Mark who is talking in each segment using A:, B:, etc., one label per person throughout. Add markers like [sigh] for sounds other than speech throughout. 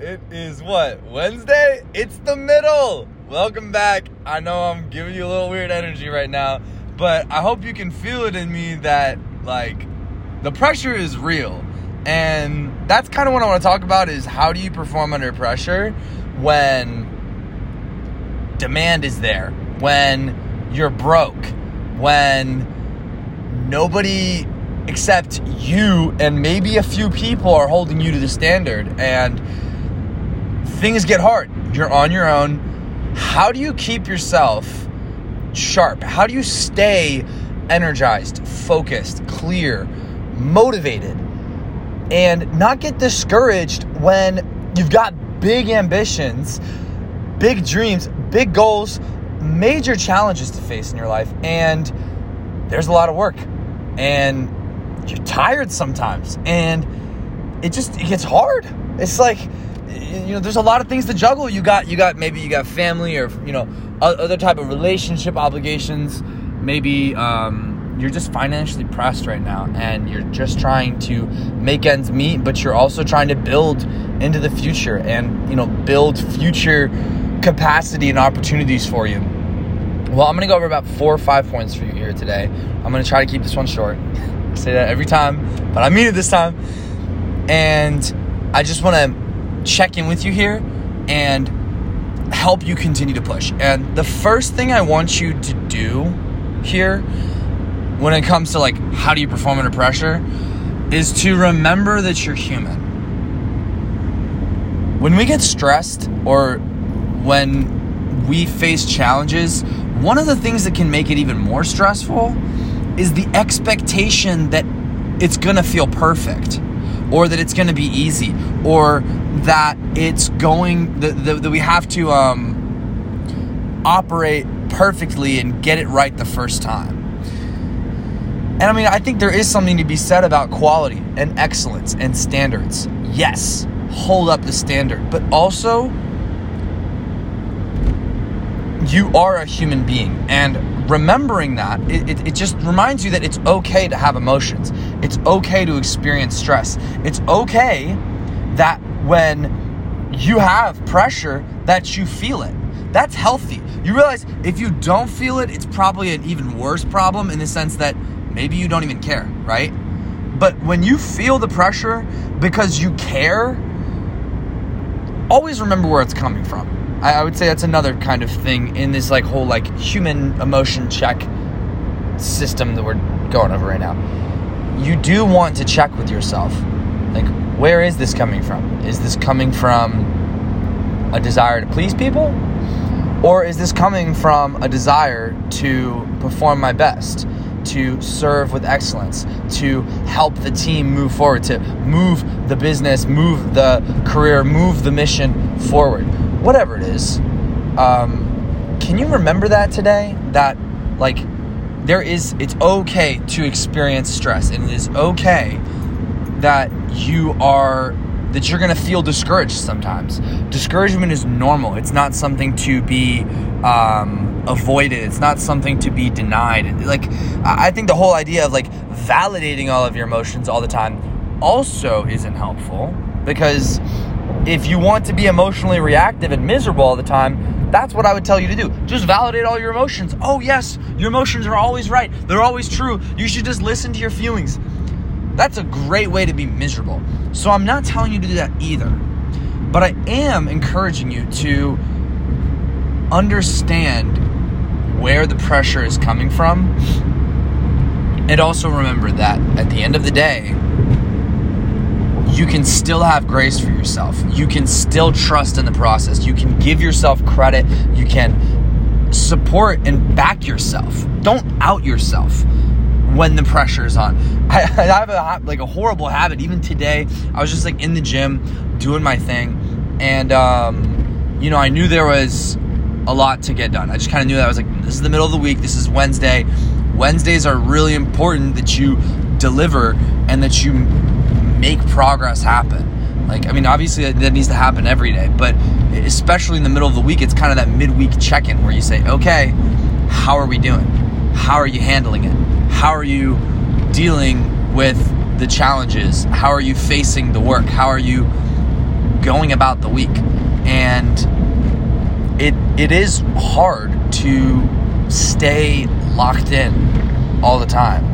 A: It is what? Wednesday? It's the middle. Welcome back. I know I'm giving you a little weird energy right now, but I hope you can feel it in me that like the pressure is real. And that's kind of what I want to talk about is how do you perform under pressure when demand is there, when you're broke, when nobody except you and maybe a few people are holding you to the standard and things get hard. You're on your own. How do you keep yourself sharp? How do you stay energized, focused, clear, motivated, and not get discouraged when you've got big ambitions, big dreams, big goals, major challenges to face in your life, and there's a lot of work, and you're tired sometimes, and it just it gets hard. It's like you know, there's a lot of things to juggle. You got you got maybe you got family or you know other type of relationship obligations. Maybe um, you're just financially pressed right now, and you're just trying to make ends meet, but you're also trying to build into the future and you know build future capacity and opportunities for you. Well, I'm gonna go over about four or five points for you here today. I'm gonna try to keep this one short. I [laughs] say that every time, but I mean it this time. And I just want to check in with you here and help you continue to push. And the first thing I want you to do here when it comes to like how do you perform under pressure is to remember that you're human. When we get stressed or when we face challenges, one of the things that can make it even more stressful is the expectation that it's going to feel perfect or that it's going to be easy or that it's going that, that, that we have to um, operate perfectly and get it right the first time and i mean i think there is something to be said about quality and excellence and standards yes hold up the standard but also you are a human being and remembering that, it, it, it, just reminds you that it's okay to have emotions. It's okay to experience stress. It's okay that when you have pressure, that you feel it. That's healthy. You realize if you don't feel it, it's probably an even worse problem in the sense that maybe you don't even care, right? But when you feel the pressure because you care, always remember where it's coming from. I, I would say that's another kind of thing in this like whole like human emotion check system that we're going over right now. You do want to check with yourself. Like, where is this coming from? Is this coming from a desire to please people? Or is this coming from a desire to perform my best, to serve with excellence, to help the team move forward, to move the business, move the career, move the mission forward? whatever it is, um, can you remember that today? That, like, there is, it's okay to experience stress, and it is okay that you are that you're going to feel discouraged sometimes. Discouragement is normal. It's not something to be um, avoided. It's not something to be denied. Like I think the whole idea of like validating all of your emotions all the time also isn't helpful because if you want to be emotionally reactive and miserable all the time, that's what I would tell you to do. Just validate all your emotions. Oh, yes, your emotions are always right. They're always true. You should just listen to your feelings. That's a great way to be miserable. So I'm not telling you to do that either. But I am encouraging you to understand where the pressure is coming from. And also remember that at the end of the day, you can still have grace for yourself. You can still trust in the process. You can give yourself credit. You can support and back yourself. Don't out yourself when the pressure is on. I, [laughs] I have a, like a horrible habit. Even today, I was just like in the gym doing my thing, and um, you know, I knew there was a lot to get done. I just kind of knew that I was like, this is the middle of the week. This is Wednesday. Wednesdays are really important that you deliver and that you make progress happen. Like, I mean, obviously that needs to happen every day, but especially in the middle of the week, it's kind of that midweek check in where you say, okay, how are we doing? How are you handling it? How are you dealing with the challenges? How are you facing the work? How are you going about the week. And it it is hard to stay locked in all the time.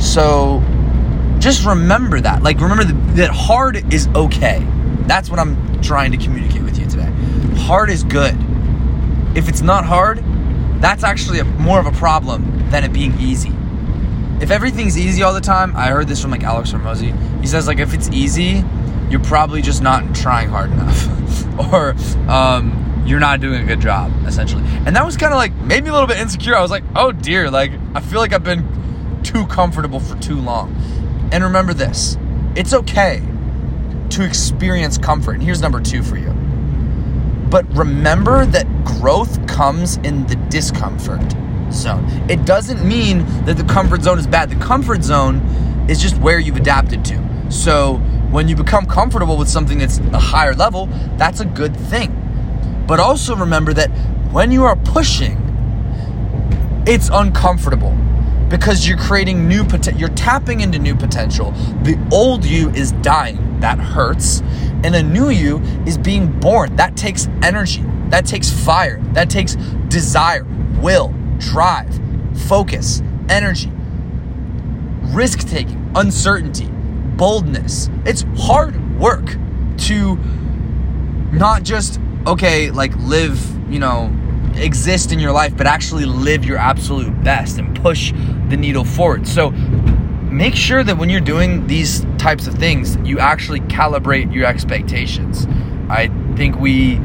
A: So just remember that. Like remember that, hard is okay. That's what I'm trying to communicate with you today. Hard is good. If it's not hard, that's actually a, more of a problem than it being easy. If everything's easy all the time, I heard this from like Alex Hormozi. He says like if it's easy, you're probably just not trying hard enough, [laughs] or um, you're not doing a good job, essentially. And that was kind of like made me a little bit insecure. I was like, oh dear, like I feel like I've been too comfortable for too long. And remember this: it's okay to experience comfort. And here's number two for you. But remember that growth comes in the discomfort zone. It doesn't mean that the comfort zone is bad. The comfort zone is just where you've adapted to. So when you become comfortable with something that's a higher level, that's a good thing. But also remember that when you are pushing, it's uncomfortable because you're creating new potential. You're tapping into new potential. The old you is dying. That hurts. And a new you is being born. That takes energy. That takes fire. That takes desire, will, drive, focus, energy, risk taking, uncertainty, boldness. It's hard work to not just, okay, like live, you know, exist in your life, but actually live your absolute best and push the needle forward. So make sure that when you're doing these types of things, you actually calibrate your expectations. I think we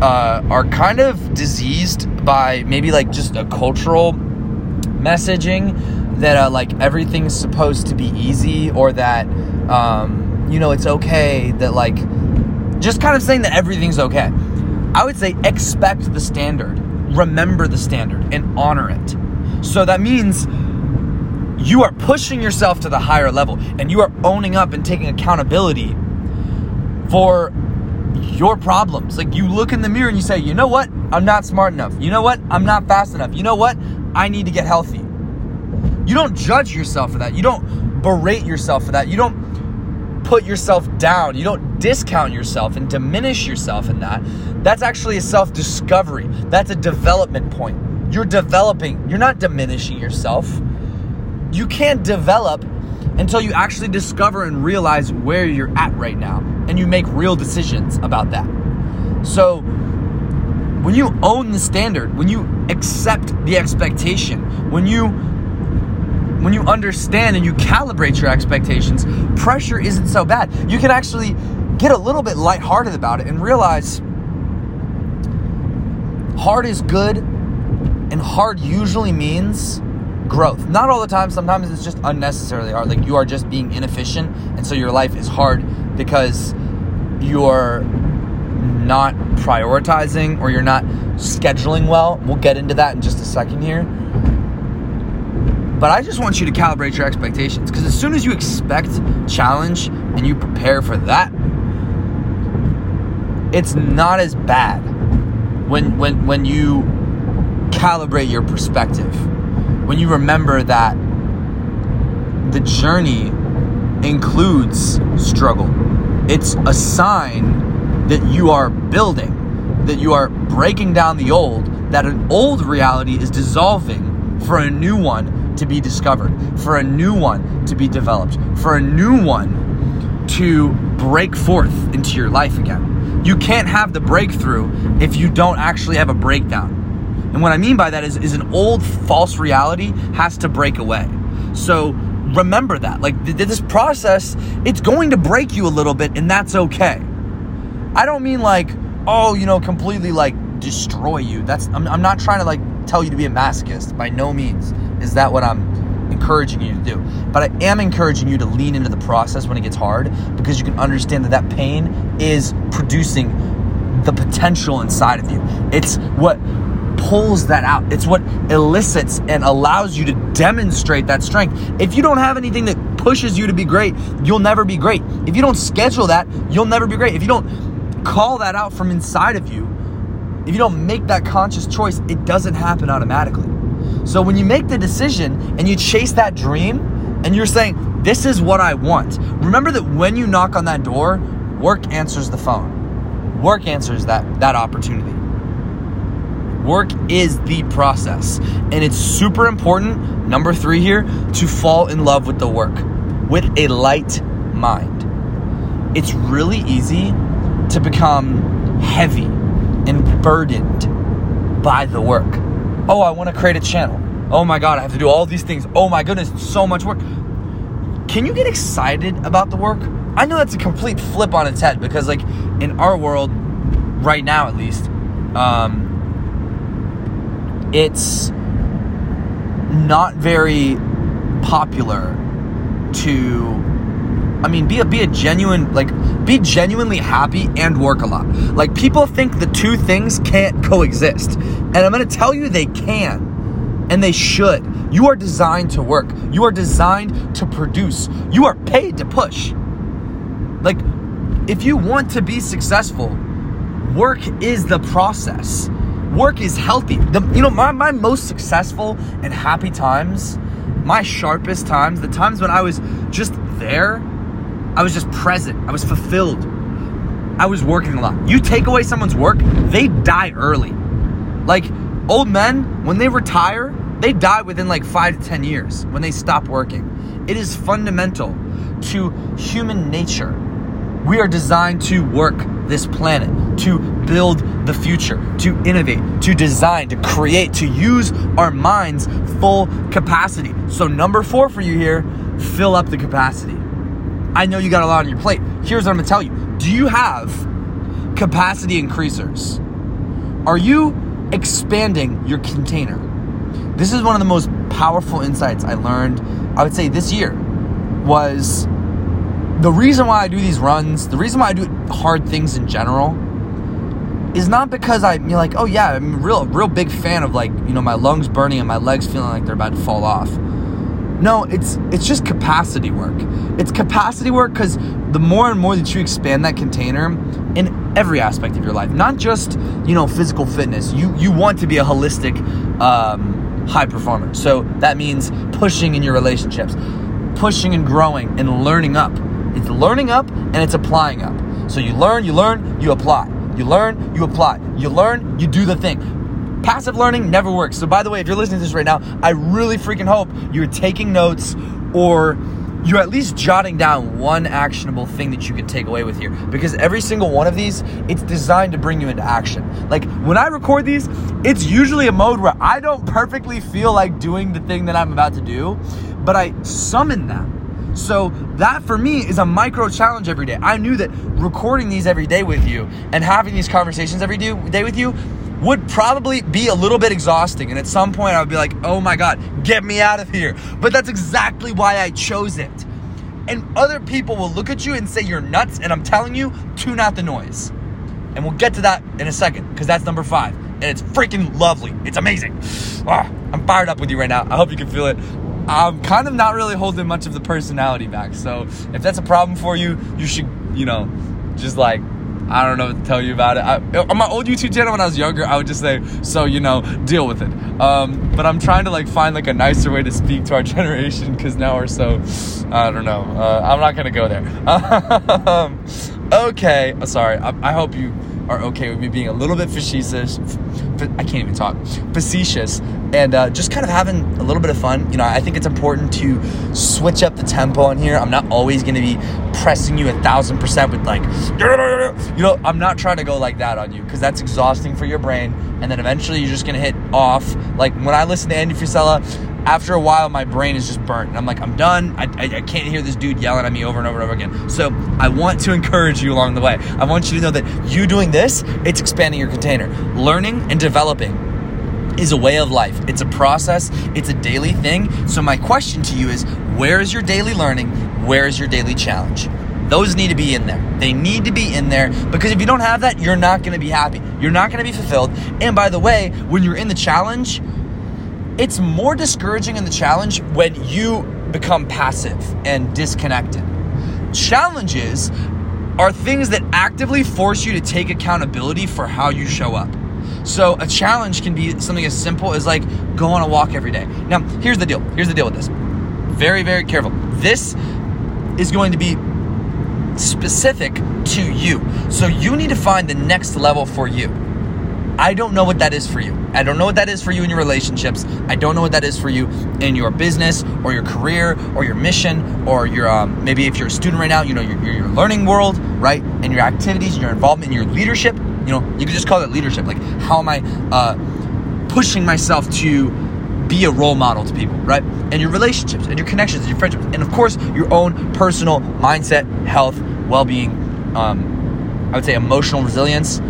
A: uh, are kind of diseased by maybe like just a cultural messaging that uh, like everything's supposed to be easy or that um, you know it's okay that like just kind of saying that everything's okay. I would say expect the standard, remember the standard, and honor it. So that means you are pushing yourself to the higher level and you are owning up and taking accountability for your problems. Like you look in the mirror and you say, you know what? I'm not smart enough. You know what? I'm not fast enough. You know what? I need to get healthy. You don't judge yourself for that. You don't berate yourself for that. You don't put yourself down. You don't discount yourself and diminish yourself in that. That's actually a self discovery. That's a development point. You're developing, you're not diminishing yourself. You can't develop until you actually discover and realize where you're at right now and you make real decisions about that. So, when you own the standard, when you accept the expectation, when you when you understand and you calibrate your expectations, pressure isn't so bad. You can actually get a little bit lighthearted about it and realize hard is good and hard usually means growth. Not all the time, sometimes it's just unnecessarily hard. Like you are just being inefficient, and so your life is hard because you're not prioritizing or you're not scheduling well. We'll get into that in just a second here. But I just want you to calibrate your expectations because as soon as you expect challenge and you prepare for that, it's not as bad when when when you calibrate your perspective when you remember that the journey includes struggle. It's a sign that you are building, that you are breaking down the old, that an old reality is dissolving for a new one to be discovered, for a new one to be developed, for a new one to break forth into your life again. You can't have the breakthrough if you don't actually have a breakdown. And what I mean by that is, is an old false reality has to break away. So remember that. Like th- this process, it's going to break you a little bit, and that's okay. I don't mean like, oh, you know, completely like destroy you. That's I'm, I'm not trying to like tell you to be a masochist. By no means is that what I'm encouraging you to do. But I am encouraging you to lean into the process when it gets hard because you can understand that that pain is producing the potential inside of you. It's what pulls that out. It's what elicits and allows you to demonstrate that strength. If you don't have anything that pushes you to be great, you'll never be great. If you don't schedule that, you'll never be great. If you don't call that out from inside of you, if you don't make that conscious choice, it doesn't happen automatically. So when you make the decision and you chase that dream and you're saying, This is what I want, remember that when you knock on that door, Work answers the phone. Work answers that that opportunity. Work is the process. And it's super important, number 3 here, to fall in love with the work with a light mind. It's really easy to become heavy and burdened by the work. Oh, I want to create a channel. Oh my God, I have to do all these things. Oh my goodness, so much work. Can you get excited about the work? I know that's a complete flip on its head because, like, in our world, right now at least, um, it's not very popular to I mean, be a be a genuine like be genuinely happy and work a lot. Like people think the two things can't coexist. And I'm going to tell you they can. And they should. You are designed to work. You are designed to produce. You are paid to push. Like if you want to be successful, work is the process. Work is healthy. The, you know, my, my most successful and happy times, my sharpest times, the times when I was just there I was just present. I was fulfilled. I was working a lot. You take away someone's work, they die early. Like old men, when they retire, they die within like five to 10 years when they stop working. It is fundamental to human nature. We are designed to work this planet, to build the future, to innovate, to design, to create, to use our minds full capacity. So, number four for you here fill up the capacity. I know you got a lot on your plate. Here's what I'm gonna tell you Do you have capacity increasers? Are you expanding your container? This is one of the most powerful insights I learned, I would say, this year was the reason why I do these runs, the reason why I do hard things in general is not because I'm like, oh yeah, I'm a real, real big fan of like, you know, my lungs burning and my legs feeling like they're about to fall off. No, it's it's just capacity work. It's capacity work because the more and more that you expand that container in every aspect of your life, not just you know physical fitness. You you want to be a holistic um, high performer. So that means pushing in your relationships, pushing and growing and learning up. It's learning up and it's applying up. So you learn, you learn, you apply. You learn, you apply. You learn, you do the thing. Passive learning never works. So, by the way, if you're listening to this right now, I really freaking hope you're taking notes or you're at least jotting down one actionable thing that you can take away with here because every single one of these it's designed to bring you into action. Like when i record these it's usually a mode where i don't perfectly feel like doing the thing that i'm about to do but i summon them. So that for me is a micro challenge every day. I knew that recording these every day with you and having these conversations every day with you would probably be a little bit exhausting. And at some point, I would be like, oh my God, get me out of here. But that's exactly why I chose it. And other people will look at you and say you're nuts. And I'm telling you, tune out the noise. And we'll get to that in a second because that's number five. And it's freaking lovely. It's amazing. Oh, I'm fired up with you right now. I hope you can feel it. I'm kind of not really holding much of the personality back. So if that's a problem for you, you should, you know, just like I don't know what to tell you about it. I, on my old YouTube channel when I was younger, I would just say, so you know, deal with it. Um, but I'm trying to like find like a nicer way to speak to our [laughs] generation because now we're so, I don't know. Uh, I'm not gonna go there. um, [laughs] okay, sorry. I, I hope you are okay with me being a little bit facetious. I can't even talk. Facetious and uh, just kind of having a little bit of fun. You know, I think it's important to switch up the tempo on here. I'm not always going to be pressing you a thousand percent with like, you know, I'm not trying to go like that on you because that's exhausting for your brain. And then eventually you're just going to hit off. Like when I listen to Andy Frisella, after a while, my brain is just burnt. And I'm like, I'm done. I, I, I, can't hear this dude yelling at me over and over and over again. So I want to [laughs] encourage you along the way. I want you to know that you doing this, it's expanding your container. Learning and developing is a way of life. It's a process, it's a daily thing. So, my question to you is where is your daily learning? Where is your daily challenge? Those need to be in there. They need to be in there because if you don't have that, you're not going to be happy. You're not going to be fulfilled. And by the way, when you're in the challenge, it's more discouraging in the challenge when you become passive and disconnected. Challenges are things that actively force you to take accountability for how you show up. So a challenge can be something as simple as like go on a walk every day. Now, here's the deal. Here's the deal with this. Very, very careful. This is going to be specific to you. So you need to find the next level for you. I don't know what that is for you. I don't know what that is for you in your relationships. I don't know what that is for you in your business or your career or your mission or your um, maybe if you're a student right now, you know your, your, learning world, right? And your activities, and your involvement, in your leadership. You know, you could just call it leadership. Like how am I uh, pushing myself to be a role model to people, right? And your relationships and your connections and your friendships, and of course your own personal mindset, health, well-being. Um, I would say emotional resilience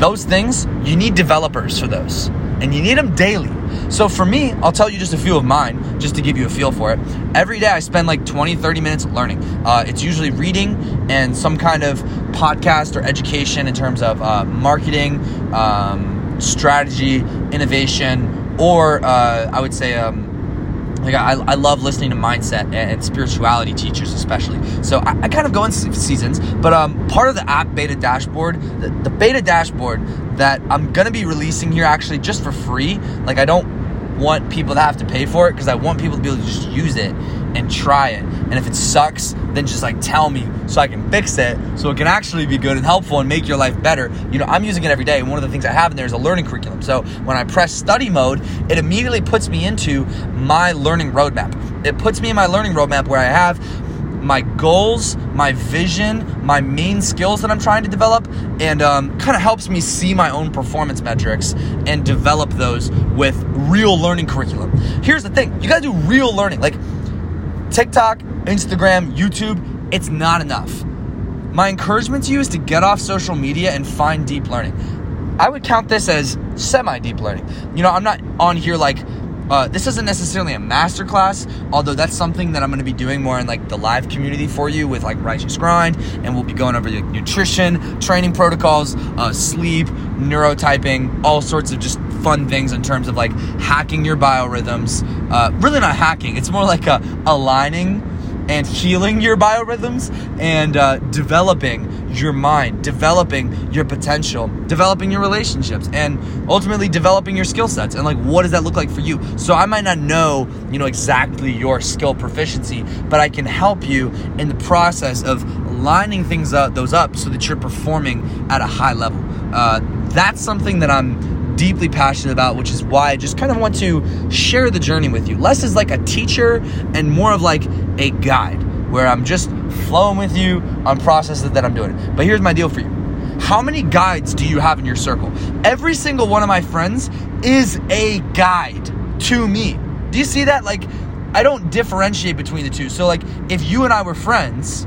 A: those things, you need developers for those, and you need them daily. So for me, I'll tell you just a few of mine, just to give you a feel for it. Every day I spend like 20, 30 minutes learning. Uh, it's usually reading and some kind of podcast or education in terms of uh, marketing, um, strategy, innovation, or uh, I would say um, like I, I love listening to mindset and, spirituality teachers especially so I, I, kind of go in seasons but um, part of the app beta dashboard the, the beta dashboard that i'm gonna be releasing here actually just for free like i don't want people to have to pay for it because I want people to be able to just use it and try it. And if it sucks, then just like tell me so I can fix it so it can actually be good and helpful and make your life better. You know, I'm using it every day. And one of the things I have in there is a learning curriculum. So when I press study mode, it immediately puts me into my learning roadmap. It puts me in my learning roadmap where I have my goals, my vision, my main skills that I'm trying to develop, and um, kind of helps me see my own performance metrics and develop those with real learning curriculum. Here's the thing you gotta do real learning. Like TikTok, Instagram, YouTube, it's not enough. My encouragement to you is to get off social media and find deep learning. I would count this as semi deep learning. You know, I'm not on here like, uh, this isn't necessarily a masterclass, although that's something that I'm going to be doing more in like the live community for you with like Righteous Grind, and we'll be going over like, nutrition, training protocols, uh, sleep, neurotyping, all sorts of just fun things in terms of like hacking your biorhythms. Uh, really not hacking; it's more like a aligning and healing your biorhythms and uh, developing your mind, developing your potential, developing your relationships, and ultimately developing your skill sets. And like, what does that look like for you? So I might not know, you know, exactly your skill proficiency, but I can help you in the process of lining things up, those up, so that you're performing at a high level. Uh, that's something that I'm deeply passionate about, which is why I just kind of want to share the journey with you. Less is like a teacher and more of like a guide where I'm just flowing with you on processes that I'm doing. But here's my deal for you. How many guides do you have in your circle? Every single one of my friends is a guide to me. Do you see that? Like, I don't differentiate between the two. So, like, if you and I were friends,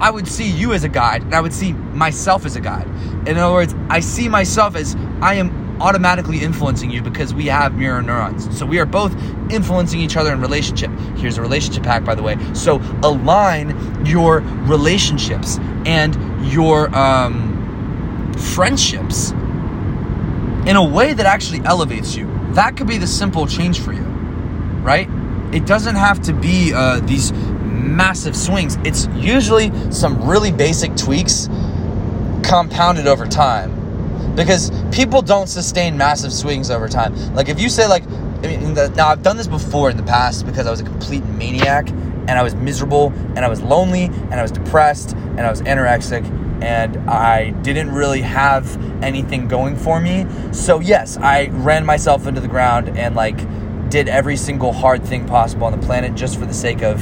A: I would see you as a guide and I would see myself as a guide. In other words, I see myself as I am automatically influencing you because we have mirror neurons. So we are both influencing each other in relationship. Here's a relationship hack, by the way. So align your relationships and your um, friendships in a way that actually elevates you. That could be the simple change for you, right? It doesn't have to be uh, these massive swings. It's usually some really basic tweaks compounded over time because people don't sustain massive swings over time. Like if you say like, I mean, the, now I've done this before in the past because I was a complete maniac and I was miserable and I was lonely and I was depressed and I was anorexic and I didn't really have anything going for me. So yes, I ran myself into the ground and like did every single hard thing possible on the planet just for the sake of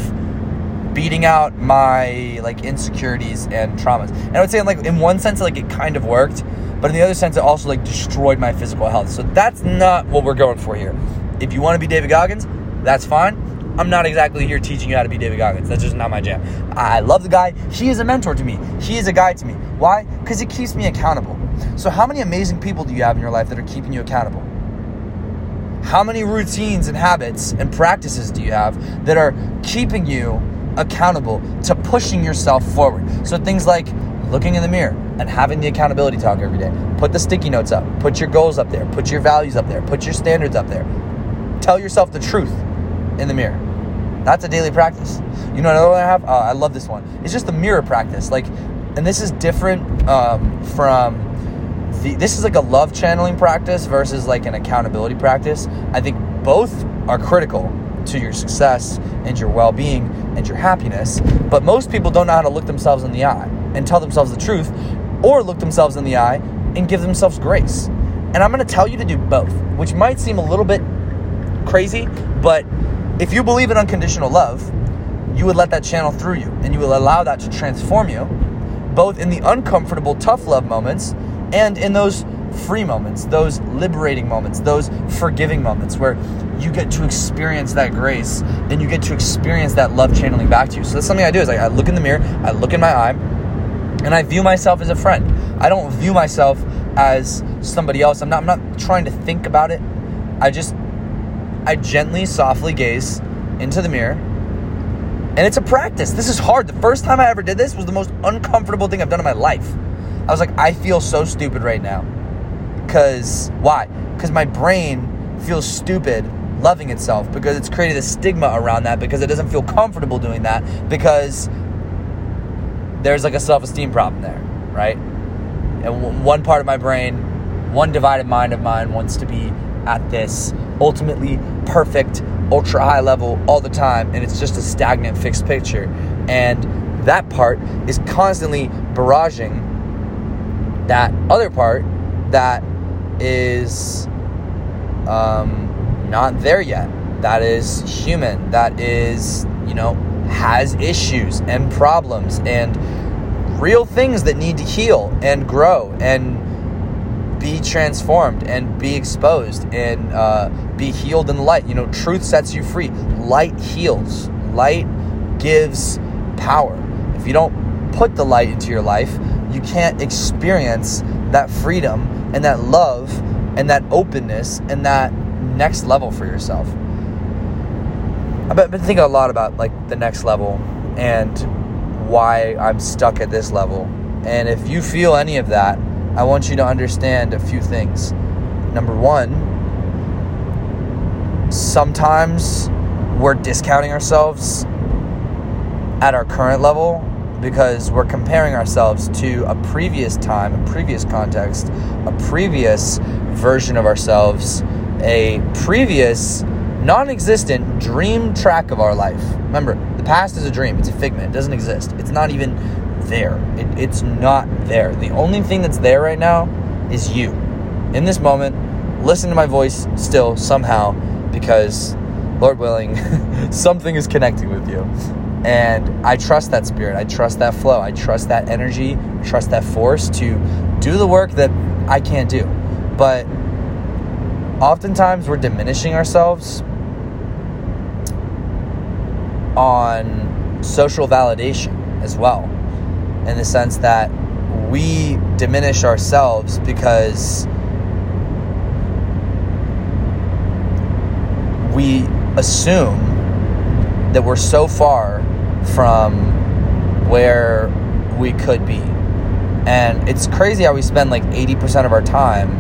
A: beating out my like insecurities and traumas. And I would say like in one sense like it kind of worked but in the other sense, it also like destroyed my physical health. So that's not what we're going for here. If you want to be David Goggins, that's fine. I'm not exactly here teaching you how to be David Goggins. That's just not my jam. I love the guy. He is a mentor to me. He is a guide to me. Why? Because he keeps me accountable. So, how many amazing people do you have in your life that are keeping you accountable? How many routines and habits and practices do you have that are keeping you accountable to pushing yourself forward? So, things like looking in the mirror and having the accountability talk every day. Put the sticky notes up, put your goals up there, put your values up there, put your standards up there. Tell yourself the truth in the mirror. That's a daily practice. You know another one I have? Uh, I love this one. It's just the mirror practice. Like, and this is different um, from the. This is like a love channeling practice versus like an accountability practice. I think both are critical to your success and your well-being and your happiness but most people don't know how to look themselves in the eye and tell themselves the truth or look themselves in the eye and give themselves grace and i'm going to tell you to do both which might seem a little bit crazy but if you believe in unconditional love you would let that channel through you and you will allow that to transform you both in the uncomfortable tough love moments and in those free moments, those liberating moments, those forgiving moments where you get to experience that grace and you get to experience that love channeling back to you. So that's something I do is I, I look in the mirror, I look in my eye, and I view myself as a friend. I don't view myself as somebody else. I'm not I'm not trying to think about it. I just I gently, softly gaze into the mirror. And it's a practice. This is hard. The first time I ever did this was the most uncomfortable thing I've done in my life. I was like, I feel so stupid right now. Because, why? Because my brain feels stupid loving itself because it's created a stigma around that because it doesn't feel comfortable doing that because there's like a self esteem problem there, right? And one part of my brain, one divided mind of mine wants to be at this ultimately perfect, ultra high level all the time, and it's just a stagnant, fixed picture. And that part is constantly barraging that other part that is um, not there yet. That is human. That is, you know, has issues and problems and real things that need to heal and grow and be transformed and be exposed and uh, be healed in light. You know, truth sets you free. Light heals. Light gives power. If you don't put the light into your life, you can't experience that freedom and that love and that openness and that next level for yourself. I've been thinking a lot about like the next level and why I'm stuck at this level. And if you feel any of that, I want you to understand a few things. Number one, sometimes we're discounting ourselves at our current level because we're comparing ourselves to a previous time, a previous context, a previous version of ourselves, a previous non existent dream track of our life. Remember, the past is a dream, it's a figment, it doesn't exist. It's not even there. It, it's not there. The only thing that's there right now is you. In this moment, listen to my voice still somehow because, Lord willing, [laughs] something is connecting with you. And I trust that spirit. I trust that flow. I trust that energy, trust that force to do the work that I can't do. But oftentimes we're diminishing ourselves on social validation as well, in the sense that we diminish ourselves because we assume that we're so far from where we could be. And it's crazy how we spend like 80% of our time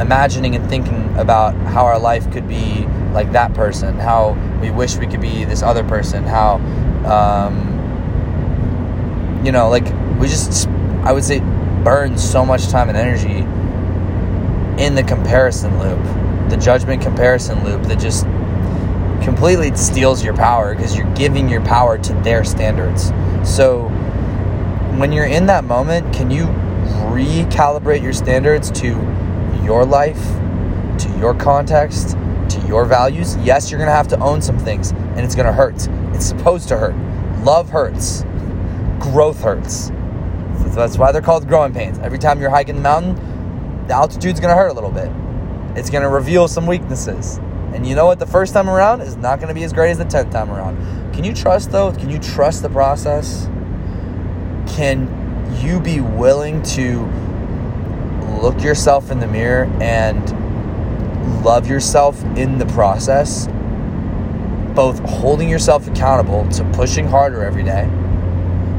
A: imagining and thinking about how our life could be like that person, how we wish we could be this other person, how, um, you know, like we just, I would say, burn so much time and energy in the comparison loop, the judgment comparison loop that just completely steals your power because you're giving your power to their standards. So when you're in that moment, can you recalibrate your standards to your life, to your context, your values? Yes, you're going to have to own some things and it's going to hurt. It's supposed to hurt. Love hurts. Growth hurts. That's why they're called growing pains. Every time you're hiking the mountain, the altitude's going to hurt a little bit. It's going to reveal some weaknesses and you know what? The first time around is not going to be as great as the 10th time around. Can you trust, though? Can you trust the process? Can you be willing to look yourself in the mirror and love yourself in the process? Both holding yourself accountable to pushing harder every day,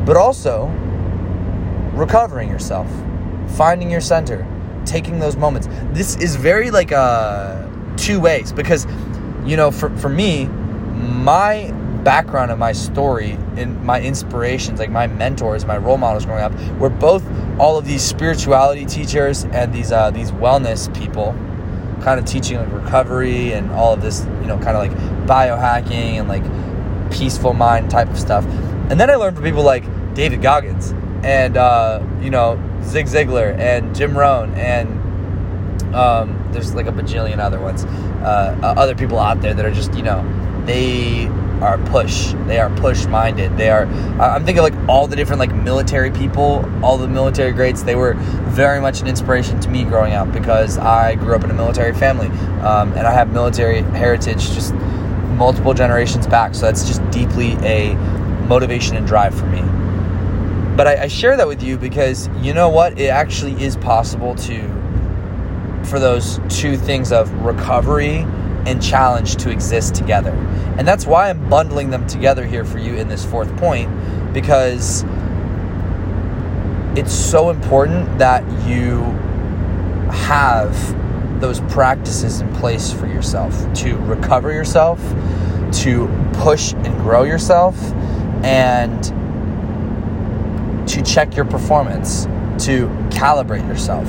A: but also recovering yourself, finding your center, taking those moments. This is very like a two ways because you know for, for me my background and my story and my inspirations like my mentors my role models growing up were both all of these spirituality teachers and these uh, these wellness people kind of teaching like recovery and all of this you know kind of like biohacking and like peaceful mind type of stuff. And then I learned from people like David Goggins and uh, you know Zig Ziglar and Jim Rohn and um, there's like a bajillion other ones, uh, other people out there that are just you know they are push. They are push minded. They are. I'm thinking like all the different like military people, all the military greats. They were very much an inspiration to me growing up because I grew up in a military family, um, and I have military heritage just multiple generations back. So that's just deeply a motivation and drive for me. But I, I share that with you because you know what? It actually is possible to for those two things of recovery and challenge to exist together. And that's why I'm bundling them together here for you in this fourth point because it's so important that you have those practices in place for yourself to recover yourself, to push and grow yourself, and to check your performance, to calibrate yourself.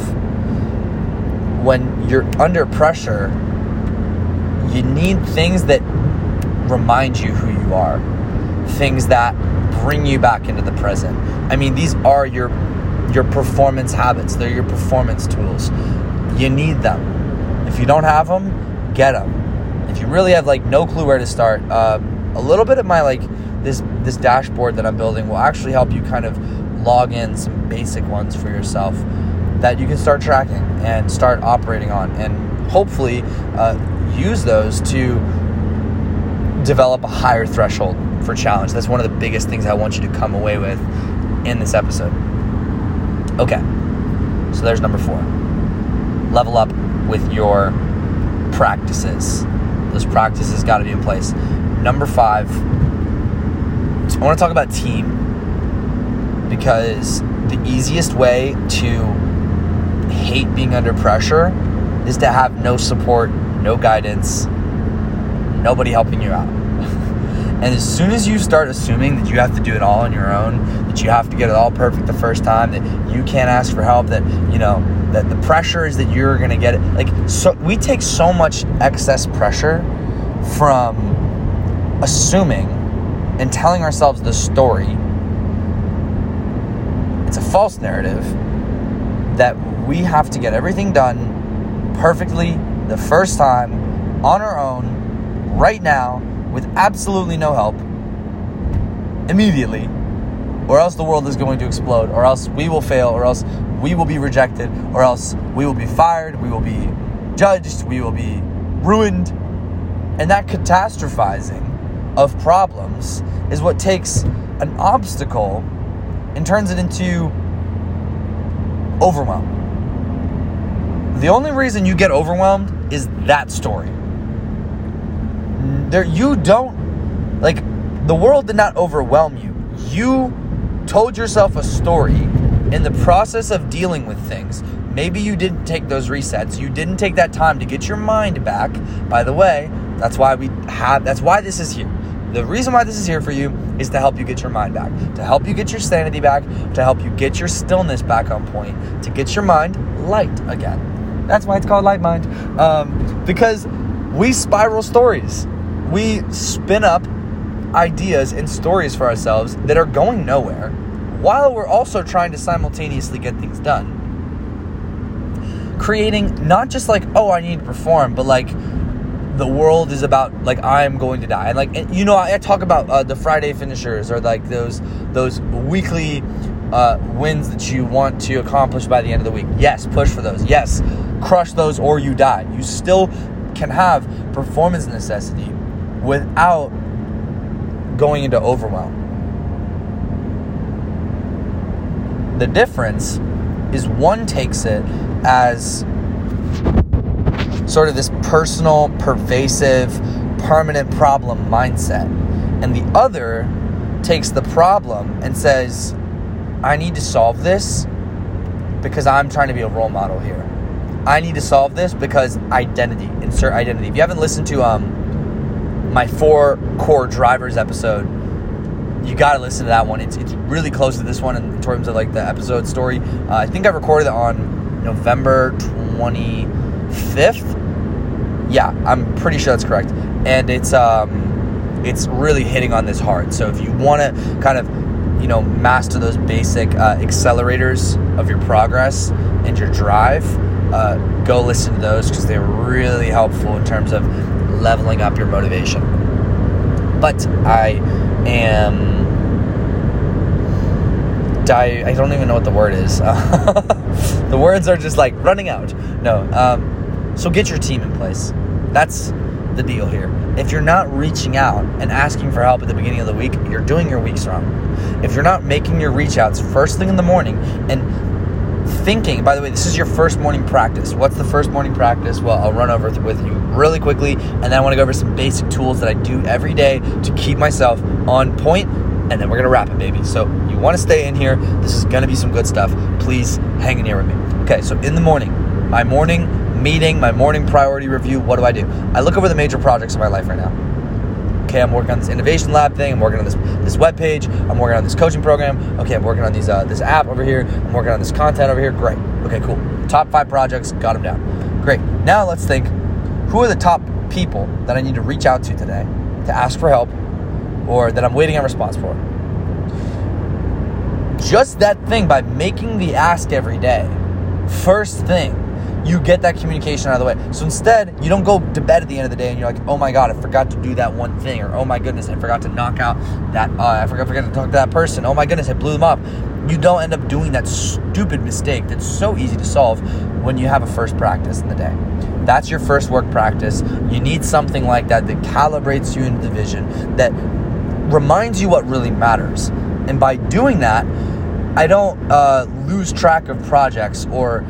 A: When you're under pressure, you need things that remind you who you are, things that bring you back into the present. I mean, these are your your performance habits. They're your performance tools. You need them. If you don't have them, get them. If you really have like no clue where to start, uh, a little bit of my like this this dashboard that I'm building will actually help you kind of log in some basic ones for yourself that you can start tracking and start operating on, and hopefully uh, use those to develop a higher threshold for challenge. That's one of the biggest things I want you to come away with in this episode. Okay, so there's number four. Level up with your practices. Those practices got to be in place. Number five, I want to talk about team because the easiest way to hate being under pressure is to have no support, no guidance, nobody helping you out. [laughs] and as soon as you start assuming that you have to do it all on your own, that you have to get it all perfect the first time, that you can't ask for help, that, you know, that the pressure is that you're to get it. Like, so we take so much excess pressure from assuming and telling ourselves the story. It's a false narrative that we have to get everything done perfectly the first time on our own right now with absolutely no help immediately, or else the world is going to explode, or else we will fail, or else we will be rejected, or else we will be fired, we will be judged, we will be ruined. And that catastrophizing of problems is what takes an obstacle and turns it into overwhelm. The only reason you get overwhelmed is that story there you don't like the world did not overwhelm you. You told yourself a story in the process of dealing with things. Maybe you didn't take those resets. You didn't take that time to get your mind back. By the way, that's why we have that's why this is here. The reason why this is here for you is to help you get your mind back, to help you get your sanity back, to help you get your stillness back on point, to get your mind light again. That's why it's called Light Mind. Um, because we spiral stories we spin up ideas and stories for ourselves that are going nowhere while we're also trying to simultaneously get things done. Creating not just like, oh, I need to perform, but like the world is about like I'm going to die. And like and, you know, I, I talk about uh, the Friday finishers or like those those weekly uh, wins that you want to accomplish by the end of the week. Yes, push for those. Yes, crush those or you die. You still can have performance necessity without going into overwhelm. The difference is one takes it as sort of this personal, pervasive, permanent problem mindset. And the other takes the problem and says, I need to solve this because I'm trying to be a role model here. I need to solve this because identity, insert identity. If you haven't listened to um, my four core drivers episode. You got to listen to that one. It's, it's really close to this one in terms of like the episode story. Uh, I think I recorded it on November 25th. Yeah, I'm pretty sure that's correct. and it's um, it's really hitting on this hard. So if you want to kind of you know master those basic uh, accelerators of your progress and your drive, uh, go listen to those because they're really helpful in terms of leveling up your motivation. But I am. I, I don't even know what the word is. [laughs] the words are just like running out. No. Um, so get your team in place. That's the deal here. If you're not reaching out and asking for help at the beginning of the week, you're doing your weeks wrong. If you're not making your reach outs first thing in the morning and thinking, by the way, this is your first morning practice. What's the first morning practice? Well, I'll run over with you really quickly and then I want to go over some basic tools that I do every day to keep myself on point and then we're gonna wrap it, baby. So you want to stay in here. This is gonna be some good stuff. Please hang in here with me. Okay, so in the morning, my morning meeting, my morning priority review, what do I do? I look over the major projects of my life right now. Okay, I'm working on this innovation lab thing. I'm working on this this web page. I'm working on this coaching program. Okay, I'm working on these uh, this app over here. I'm working on this content over here. Great. Okay, cool. Top five projects, got them down. Great. Now let's think. Who are the top people that I need to reach out to today to ask for help, or that I'm waiting on response for? Just that thing by making the ask every day. First thing you get that communication out of the way. So instead, you don't go to bed at the end of the day and you're like, oh my God, I forgot to do that one thing. Or oh my goodness, I forgot to knock out that, uh, I forgot, forgot to talk to that person. Oh my goodness, I blew them up. You don't end up doing that stupid mistake that's so easy to solve when you have a first practice in the day. That's your first work practice. You need something like that that calibrates you into the vision, that reminds you what really matters. And by doing that, I don't uh, lose track of projects or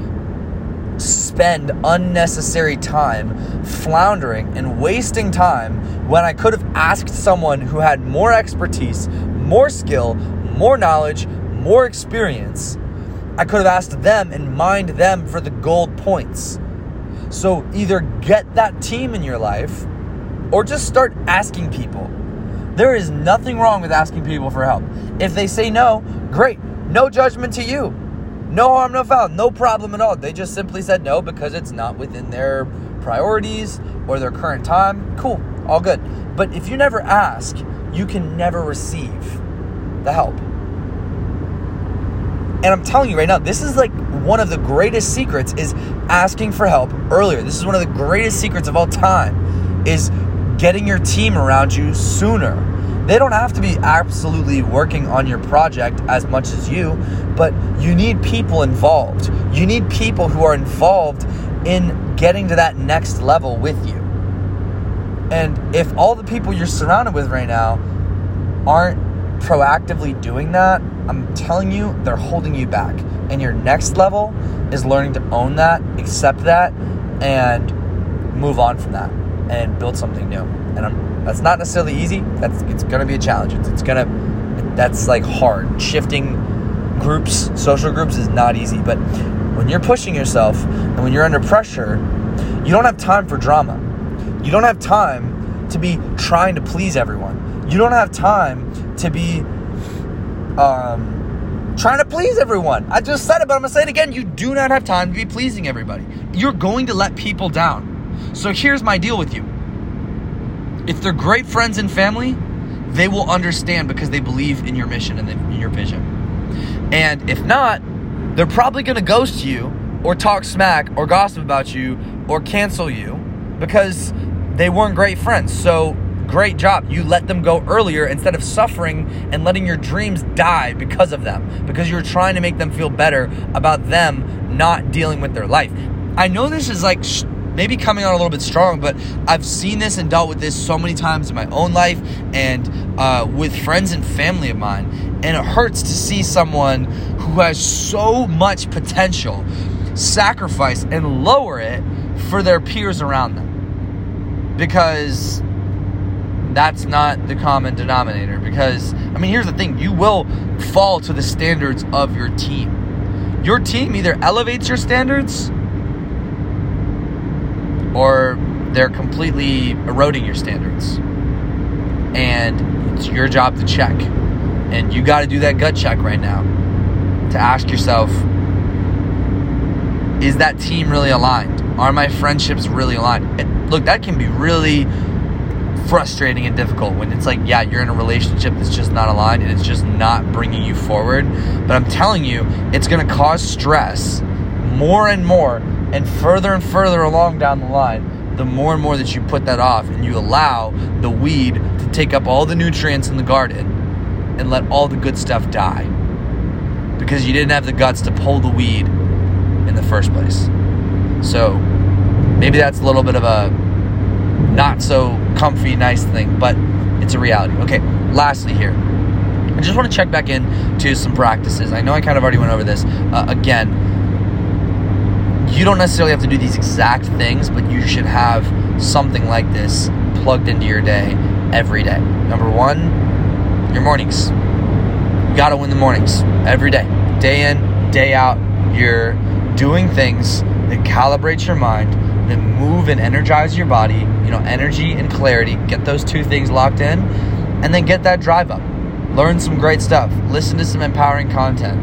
A: spend unnecessary time floundering and wasting time when I could have asked someone who had more expertise, more skill, more knowledge, more experience. I could have asked them and mined them for the gold points. So either get that team in your life or just start asking people. There is nothing wrong with asking people for help. If they say no, great. No judgment to you. No harm, no foul, no problem at all. They just simply said no because it's not within their priorities or their current time. Cool, all good. But if you never ask, you can never receive the help. And I'm telling you right now, this is like one of the greatest secrets is asking for help earlier. This is one of the greatest secrets of all time is getting your team around you sooner they don't have to be absolutely working on your project as much as you, but you need people involved. You need people who are involved in getting to that next level with you. And if all the people you're surrounded with right now aren't proactively doing that, I'm telling you, they're holding you back. And your next level is learning to own that, accept that, and move on from that and build something new. And I'm that's not necessarily easy. That's it's gonna be a challenge. It's, it's gonna that's like hard. Shifting groups, social groups is not easy. But when you're pushing yourself and when you're under pressure, you don't have time for drama. You don't have time to be trying to please everyone. You don't have time to be um, trying to please everyone. I just said it, but I'm gonna say it again. You do not have time to be pleasing everybody. You're going to let people down. So here's my deal with you if they're great friends and family, they will understand because they believe in your mission and in your vision. And if not, they're probably going to ghost you or talk smack or gossip about you or cancel you because they weren't great friends. So, great job. You let them go earlier instead of suffering and letting your dreams die because of them, because you're trying to make them feel better about them not dealing with their life. I know this is like maybe coming on a little bit strong, but I've seen this and dealt with this so many times in my own life and uh, with friends and family of mine. And it hurts to see someone who has so much potential sacrifice and lower it for their peers around them. Because that's not the common denominator. Because, I mean, here's the thing you will fall to the standards of your team. Your team either elevates your standards or they're completely eroding your standards. And it's your job to check. And you got to do that gut check right now to ask yourself is that team really aligned? Are my friendships really aligned? And look, that can be really frustrating and difficult when it's like, yeah, you're in a relationship that's just not aligned and it's just not bringing you forward. But I'm telling you, it's going to cause stress more and more and further and further along down the line. The more and more that you put that off and you allow the weed to take up all the nutrients in the garden and let all the good stuff die because you didn't have the guts to pull the weed in the first place. So maybe that's a little bit of a not so comfy, nice thing, but it's a reality. Okay, lastly, here, I just want to check back in to some practices. I know I kind of already went over this. Uh, again, you don't necessarily have to do these exact things, but you should have something like this plugged into your day every day. Number one, your mornings. You got to win the mornings every day, day in, day out. You're doing things that calibrate your mind, that move and energize your body. You know, energy and clarity. Get those two things locked in, and then get that drive up. Learn some great stuff. Listen to some empowering content.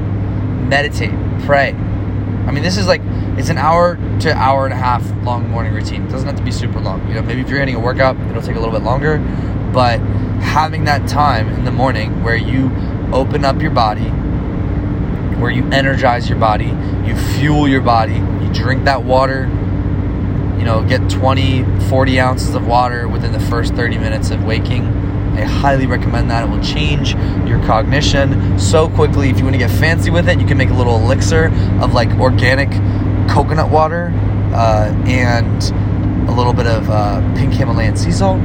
A: Meditate. Pray. I mean, this is like it's an hour to hour and a half long morning routine. It doesn't have to be super long. You know, maybe if you're getting a workout, it'll take a little bit longer. But having that time in the morning where you open up your body, where you energize your body, you fuel your body, you drink that water, you know, get 20, 40 ounces of water within the first 30 minutes of waking. I highly recommend that. It will change your cognition so quickly. If you want to get fancy with it, you can make a little elixir of like organic coconut water uh, and a little bit of uh, pink Himalayan sea salt.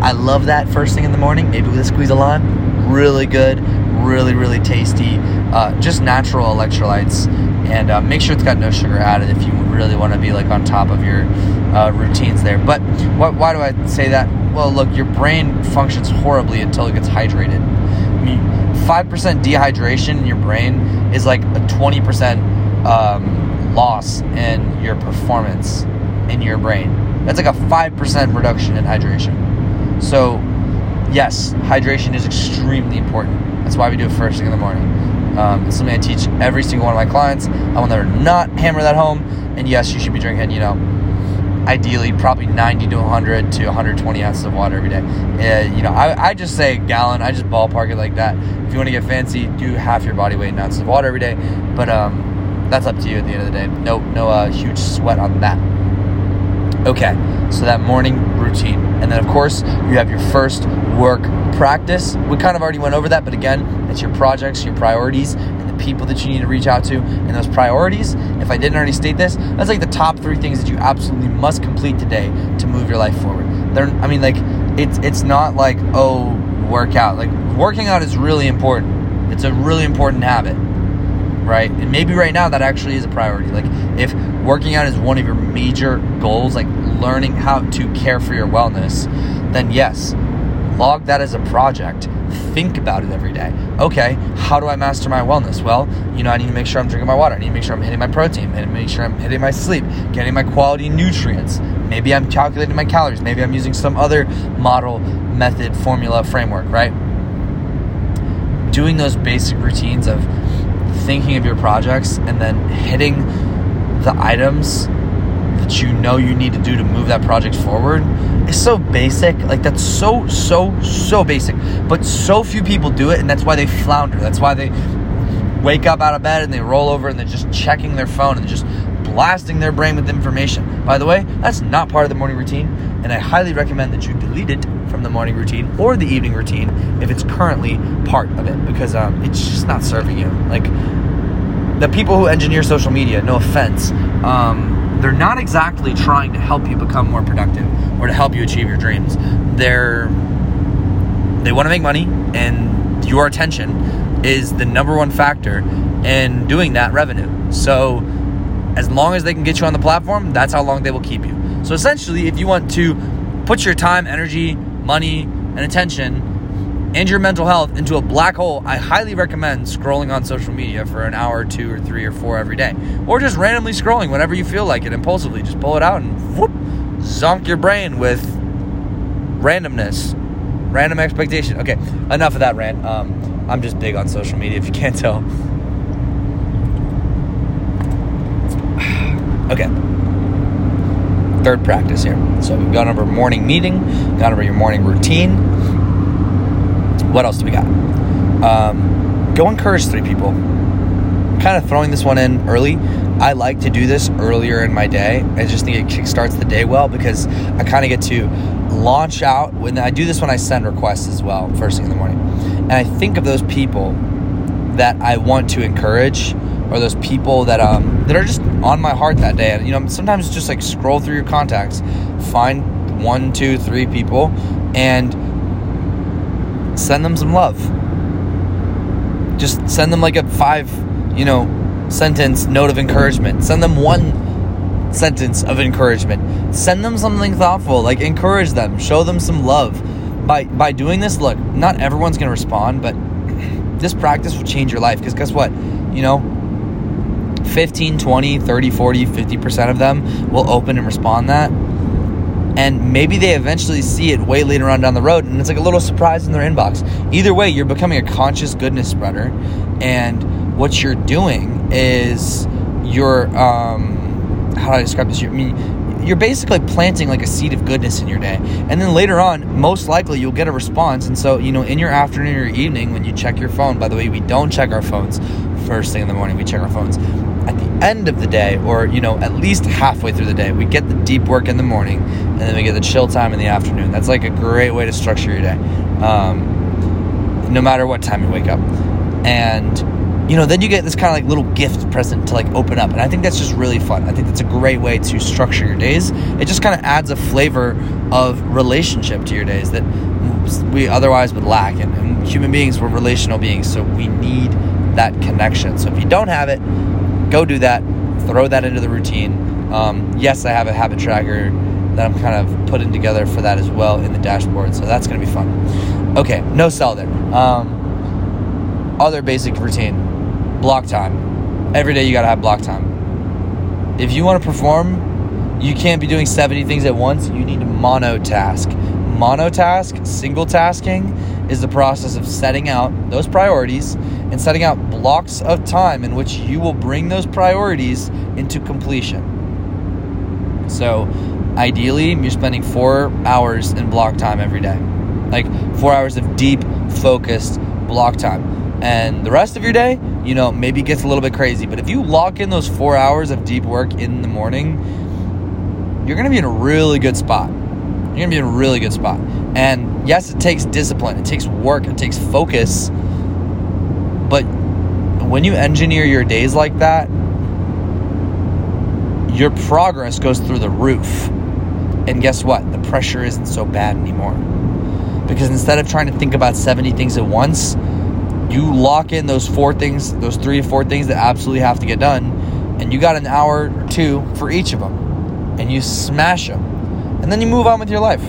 A: I love that first thing in the morning, maybe with a squeeze of lime. Really good, really, really tasty. Uh, just natural electrolytes. And uh, make sure it's got no sugar added if you really want to be like on top of your uh, routines there. But why, why do I say that? Well, look, your brain functions horribly until it gets hydrated. I mean, 5% dehydration in your brain is like a 20% um, loss in your performance in your brain. That's like a 5% reduction in hydration. So, yes, hydration is extremely important. That's why we do it first thing in the morning. Um, it's something I teach every single one of my clients. I will never not hammer that home. And yes, you should be drinking, you know, ideally probably 90 to 100 to 120 ounces of water every day. Uh, you know, I, I just say a gallon. I just ballpark it like that. If you want to get fancy, do half your body weight in ounces of water every day. But um, that's up to you at the end of the day. No, no uh, huge sweat on that. Okay, so that morning routine. And then, of course, you have your first work practice. We kind of already went over that, but again, it's your projects, your priorities, and the people that you need to reach out to. And those priorities, if I didn't already state this, that's like the top three things that you absolutely must complete today to move your life forward. They're, I mean, like, it's it's not like oh, workout. Like working out is really important. It's a really important habit right? And maybe right now that actually is a priority. Like if working out is one of your major goals, like learning how to care for your wellness, then yes, log that as a project. Think about it every day. Okay, how do I master my wellness? Well, you know, I need to make sure I'm drinking my water. I need to make sure I'm hitting my protein. I need to make sure I'm hitting my sleep, getting my quality nutrients. Maybe I'm calculating my calories. Maybe I'm using some other model, method, formula, framework, right? Doing those basic routines of thinking of your projects and then hitting the items that you know you need to do to move that project forward is so basic. Like that's so so so basic. But so few people do it and that's why they flounder. That's why they wake up out of bed and they roll over and they're just checking their phone and just blasting their brain with information. By the way, that's not part of the morning routine, and I highly recommend that you delete it from the morning routine or the evening routine if it's currently part of it because um, it's just not serving you. Like the people who engineer social media, no offense, um, they're not exactly trying to help you become more productive or to help you achieve your dreams. They're they want to make money, and your attention is the number one factor in doing that revenue. So as long as they can get you on the platform, that's how long they will keep you. So essentially, if you want to put your time, energy, money, and attention and your mental health into a black hole, I highly recommend scrolling on social media for an hour, two, or three, or four every day. Or just randomly scrolling whenever you feel like it, impulsively. Just pull it out and whoop, zonk your brain with randomness, random expectation. Okay, enough of that rant. Um, I'm just big on social media, if you can't tell. [sighs] Okay. Third practice here. So we've gone over morning meeting, gone over your morning routine. What else do we got? Um, go encourage three people. Kind of throwing this one in early. I like to do this earlier in my day. I just think it kickstarts the day well because I kind of get to launch out when I do this when I send requests as well, first thing in the morning. And I think of those people that I want to encourage or those people that um that are just on my heart that day. And you know, sometimes just like scroll through your contacts, find one, two, three people, and send them some love. Just send them like a five, you know, sentence note of encouragement. Send them one sentence of encouragement. Send them something thoughtful. Like encourage them. Show them some love. By by doing this, look, not everyone's gonna respond, but [clears throat] this practice will change your life. Because guess what? You know, 15, 20, 30, 40, 50% of them will open and respond that. And maybe they eventually see it way later on down the road, and it's like a little surprise in their inbox. Either way, you're becoming a conscious goodness spreader, and what you're doing is you're um, how do I describe this? I mean, you're basically planting like a seed of goodness in your day, and then later on, most likely you'll get a response. And so, you know, in your afternoon or evening when you check your phone. By the way, we don't check our phones first thing in the morning. We check our phones end of the day, or you know, at least halfway through the day. We get the deep work in the morning, and then we get the chill time in the afternoon. That's like a great way to structure your day, um, no matter what time you wake up. And you know, then you get this kind of like little gift present to like open up, and I think that's just really fun. I think that's a great way to structure your days. It just kind of adds a flavor of relationship to your days that we otherwise would lack. And, and human beings, we're relational beings, so we need that connection. So if you don't have it, go do that. Throw that into the routine. Um, yes, I have a habit tracker that I'm kind of putting together for that as well in the dashboard. So that's to be fun. Okay, no sell there. Um, other basic routine block time. Every day you got to have block time. If you want to perform, you can't be doing 70 things at once. You need to monotask. Monotask, single tasking, is the process of setting out those priorities and setting out blocks of time in which you will bring those priorities into completion. So, ideally, you're spending four hours in block time every day. Like four hours of deep, focused block time. And the rest of your day, you know, maybe gets a little bit crazy. But if you lock in those four hours of deep work in the morning, you're going to be in a really good spot. You're going to be in a really good spot. And yes, it takes discipline, it takes work, it takes focus. But when you engineer your days like that, your progress goes through the roof. And guess what? The pressure isn't so bad anymore. Because instead of trying to think about 70 things at once, you lock in those four things, those three or four things that absolutely have to get done, and you got an hour or two for each of them, and you smash them. And then you move on with your life.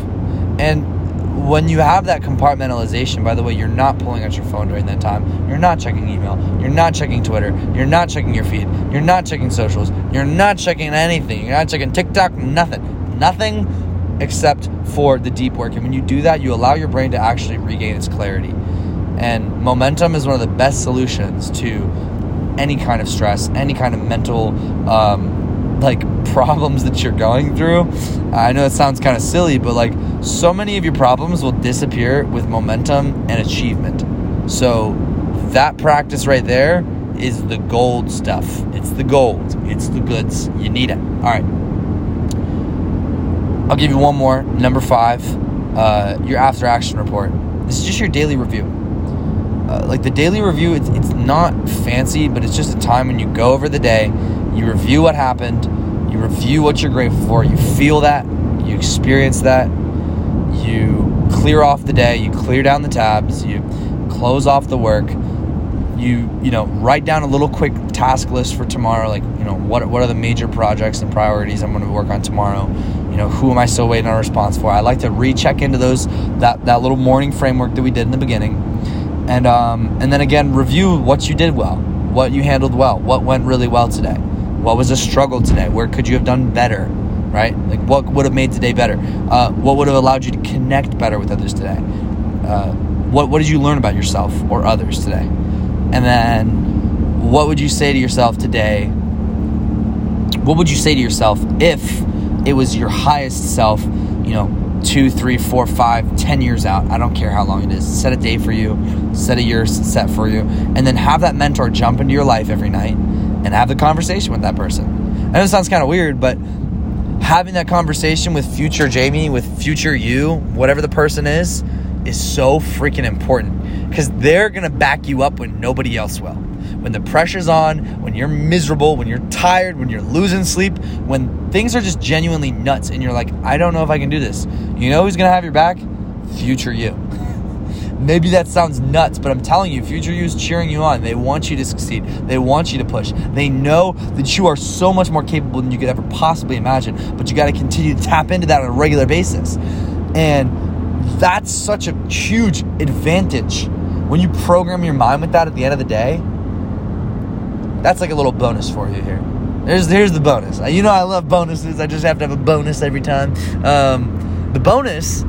A: And when you have that compartmentalization, by the way, you're not pulling out your phone during that time. You're not checking email. You're not checking Twitter. You're not checking your feed. You're not checking socials. You're not checking anything. You're not checking TikTok, nothing. Nothing except for the deep work. And when you do that, you allow your brain to actually regain its clarity. And momentum is one of the best solutions to any kind of stress, any kind of mental um, like [laughs] problems that you're going through. I know it sounds kind of silly, but like so many of your problems will disappear with momentum and achievement. So that practice right there is the gold stuff. It's the gold. It's the goods. You need it. All right. I'll give you one more. Number five, uh, your after action report. This is just your daily review. Uh, like the daily review, it's, it's not fancy, but it's just a time when you go over the day you review what happened, you review what you're grateful for, you feel that, you experience that, you clear off the day, you clear down the tabs, you close off the work, you you know write down a little quick task list for tomorrow like you know what what are the major projects and priorities i'm going to work on tomorrow? You know who am i still waiting on a response for? I like to recheck into those that that little morning framework that we did in the beginning. And um and then again review what you did well what you handled well what went really well today what was a struggle today? Where could you have done better? Right? Like what would have made today better? Uh, what would have allowed you to connect better with others today? Uh, what what did you learn about yourself or others today? And then what would you say to yourself today? What would you say to yourself if it was your highest self, you know, two, three, four, five, ten years out. I don't care how long it is. Set a day for you, set a year set for you, and then have that mentor jump into your life every night and have the conversation with that person. I know it sounds kind of weird, but having that conversation with future Jamie, with future you, whatever the person is, is so freaking important because they're gonna back you up when nobody else will. When the pressure's on, when you're miserable, when you're tired, when you're losing sleep, when things are just genuinely nuts and you're like, I don't know if I can do this. You know who's gonna have your back? Future you. Maybe that sounds nuts, but I'm telling you, future you is cheering you on. They want you to succeed. They want you to push. They know that you are so much more capable than you could ever possibly imagine, but you got to continue to tap into that on a regular basis. And that's such a huge advantage when you program your mind with that at the end of the day. That's like a little bonus for you here. There's here's the bonus. You know I love bonuses. I just have to have a bonus every time. Um, the bonus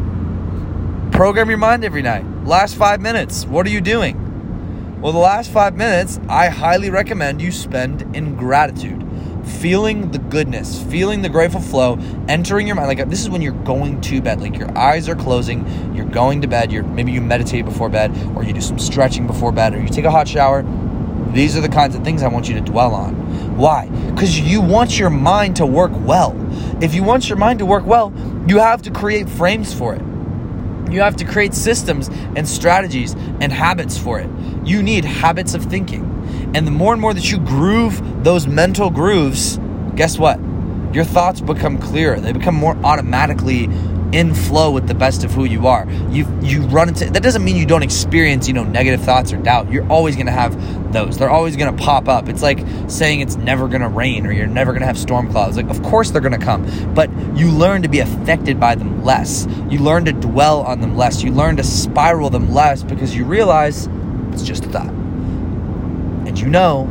A: program your mind every night. Last five minutes, what are you doing? Well, the last five minutes, I highly recommend you spend in gratitude, feeling the goodness, feeling the grateful flow, entering your mind. Like this is when you're going to bed. Like your eyes are closing, you're going to bed. You're maybe you meditate before bed, or you do some stretching before bed, or you take a hot shower. These are the kinds of things I want you to dwell on. Why? Because you want your mind to work well. If you want your mind to work well, you have to create frames for it. You have to create systems and strategies and habits for it. You need habits of thinking. And the more and more that you groove those mental grooves, guess what? Your thoughts become clearer. They become more automatically in flow with the best of who you are. You you run into that doesn't mean you don't experience, you know, negative thoughts or doubt. You're always going to have those. They're always going to pop up. It's like saying it's never going to rain or you're never going to have storm clouds. Like of course they're going to come, but you learn to be affected by them less. You learn to dwell on them less. You learn to spiral them less because you realize it's just a thought. And you know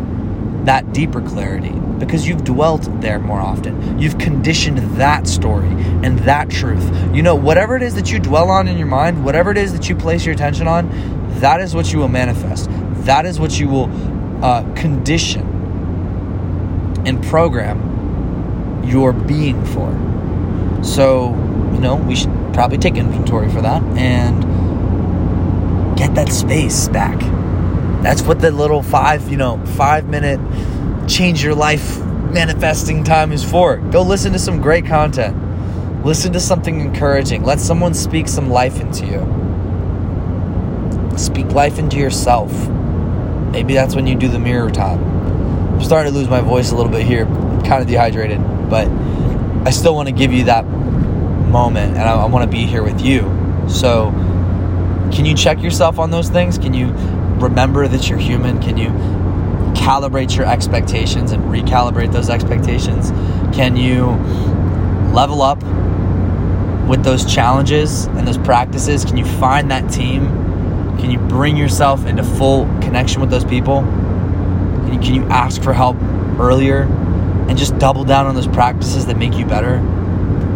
A: that deeper clarity because you've dwelt there more often. You've conditioned that story and that truth. You know, whatever it is that you dwell on in your mind, whatever it is that you place your attention on, that is what you will manifest. That is what you will uh, condition and program your being for. So, you know, we should probably take inventory for that and get that space back. That's what the little five, you know, five minute change your life manifesting time is for. Go listen to some great content. Listen to something encouraging. Let someone speak some life into you. Speak life into yourself. Maybe that's when you do the mirror time. I'm starting to lose my voice a little bit here. I'm kind of dehydrated, but I still want to give you that moment and I, I want to be here with you. So, can you check yourself on those things? Can you remember that you're human? Can you calibrate your expectations and recalibrate those expectations? Can you level up with those challenges and those practices? Can you find that team? Can you bring yourself into full connection with those people? Can you, can you ask for help earlier and just double down on those practices that make you better?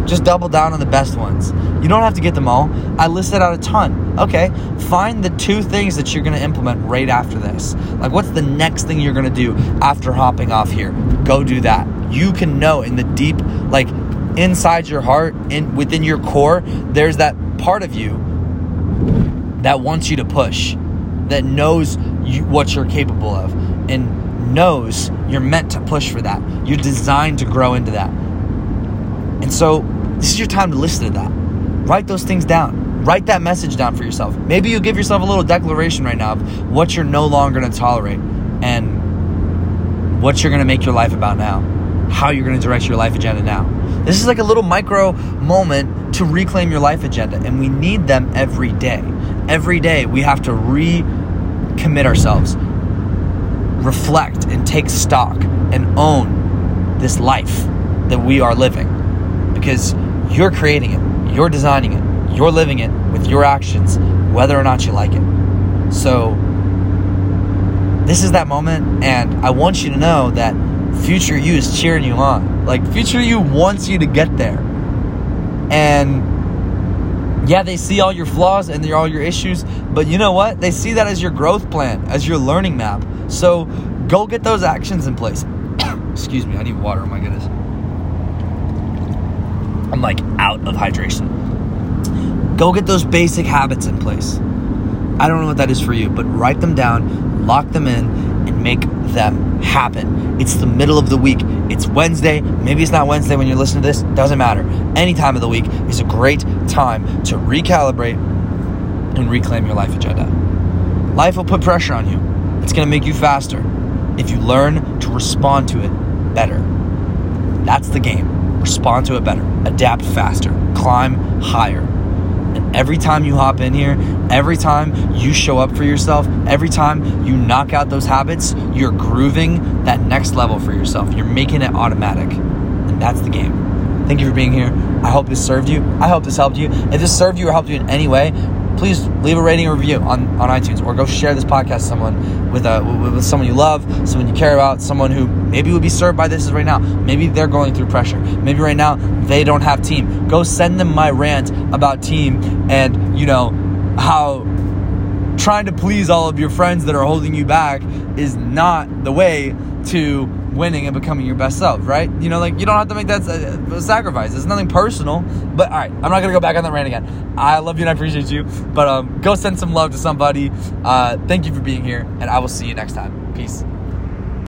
A: Just double down on the best ones. You don't have to get them all. I listed out a ton. Okay, find the two things that you're to implement right after this. Like, what's the next thing you're to do after hopping off here? Go do that. You can know in the deep, like inside your heart, in within your core, there's that part of you that wants you to push, that knows you, what you're capable of, and knows you're meant to push for that. You're designed to grow into that. And so, this is your time to listen to that. Write those things down. Write that message down for yourself. Maybe you give yourself a little declaration right now of what you're no longer going to tolerate and what you're going to make your life about now, how you're going to direct your life agenda now. This is like a little micro moment to reclaim your life agenda, and we need them every day. Every day, we have to recommit ourselves, reflect, and take stock and own this life that we are living because you're creating it, you're designing it, you're living it with your actions, whether or not you like it. So, this is that moment, and I want you to know that future you is cheering you on. Like, future you wants you to get there. And yeah, they see all your flaws and they're all your issues, but you know what? They see that as your growth plan, as your learning map. So, go get those actions in place. [coughs] Excuse me, I need water, oh my goodness. I'm like out of hydration. Go get those basic habits in place. I don't know what that is for you, but write them down, lock them in, and make them happen. It's the middle of the week. It's Wednesday. Maybe it's not Wednesday when you're listening to this. Doesn't matter. Any time of the week is a great time to recalibrate and reclaim your life agenda. Life will put pressure on you. It's going to make you faster if you learn to respond to it better. That's the game. Respond to it better. Adapt faster. Climb higher. And every time you hop in here, every time you show up for yourself, every time you knock out those habits, you're grooving that next level for yourself. You're making it automatic. And that's the game. Thank you for being here. I hope this served you. I hope this helped you. If this served you or helped you in any way, please leave a rating or review on, on iTunes or go share this podcast with someone with a with someone you love, someone you care about, someone who maybe would be served by this right now. Maybe they're going through pressure. Maybe right now they don't have team. Go send them my rant about team and you know how trying to please all of your friends that are holding you back is not the way to winning and becoming your best self, right? You know, like you don't have to make that a, sacrifice. It's nothing personal. But all right, I'm not gonna go back on that rant again. I love you and I appreciate you. But um, go send some love to somebody. Uh, thank you for being here, and I will see you next time. Peace.